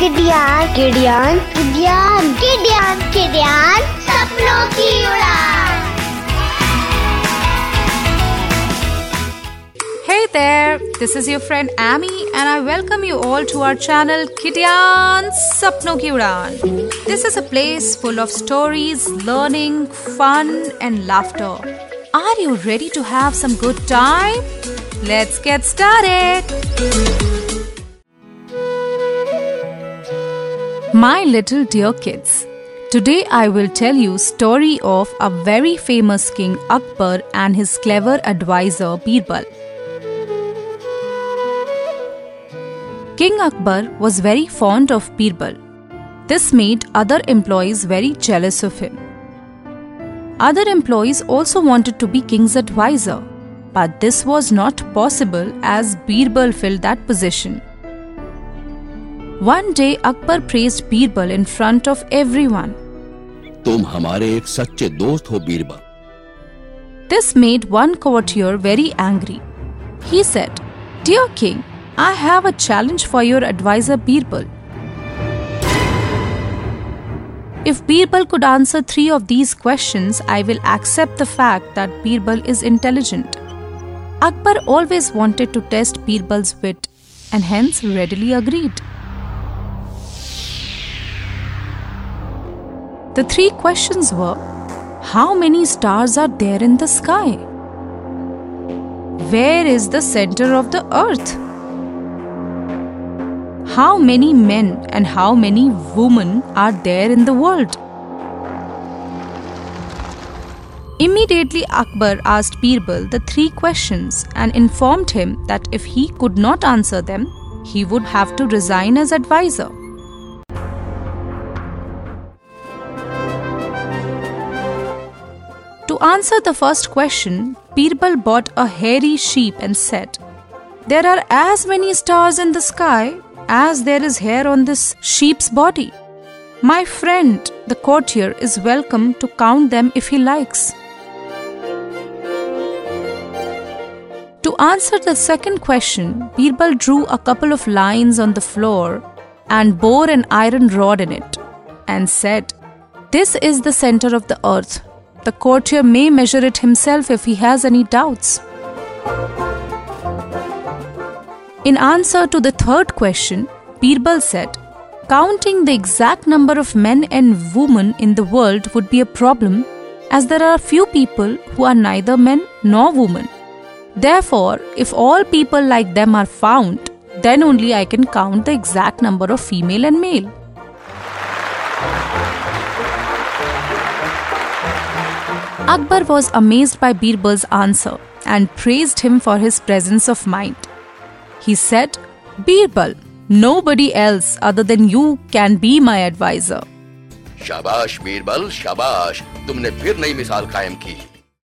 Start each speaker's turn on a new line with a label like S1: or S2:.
S1: किडियान किडियान किडियान किडियान किडियान सपनों की उड़ान
S2: Hey there, this is your friend Amy, and I welcome you all to our channel Kidyan Sapno Ki Udaan. This is a place full of stories, learning, fun, and laughter. Are you ready to have some good time? Let's get started. My little dear kids, today I will tell you story of a very famous king Akbar and his clever advisor Birbal. King Akbar was very fond of Birbal. This made other employees very jealous of him. Other employees also wanted to be king's advisor, but this was not possible as Birbal filled that position. One day Akbar praised Birbal in front of everyone.
S3: तुम हमारे एक सच्चे दोस्त हो Birbal
S2: This made one courtier very angry. He said, Dear king, I have a challenge for your advisor Birbal. If Birbal could answer three of these questions, I will accept the fact that Birbal is intelligent. Akbar always wanted to test Birbal's wit and hence readily agreed. The three questions were How many stars are there in the sky? Where is the center of the earth? How many men and how many women are there in the world? Immediately, Akbar asked Birbal the three questions and informed him that if he could not answer them, he would have to resign as advisor. To answer the first question, Birbal bought a hairy sheep and said, There are as many stars in the sky as there is hair on this sheep's body. My friend, the courtier, is welcome to count them if he likes. To answer the second question, Birbal drew a couple of lines on the floor and bore an iron rod in it and said, This is the center of the earth. The courtier may measure it himself if he has any doubts. In answer to the third question, Birbal said, Counting the exact number of men and women in the world would be a problem as there are few people who are neither men nor women. Therefore, if all people like them are found, then only I can count the exact number of female and male. Akbar was amazed by Birbal's answer and praised him for his presence of mind. He said, Birbal, nobody else other than you can be my advisor.
S3: शाबाश बीरबल शाबाश तुमने फिर नई मिसाल कायम की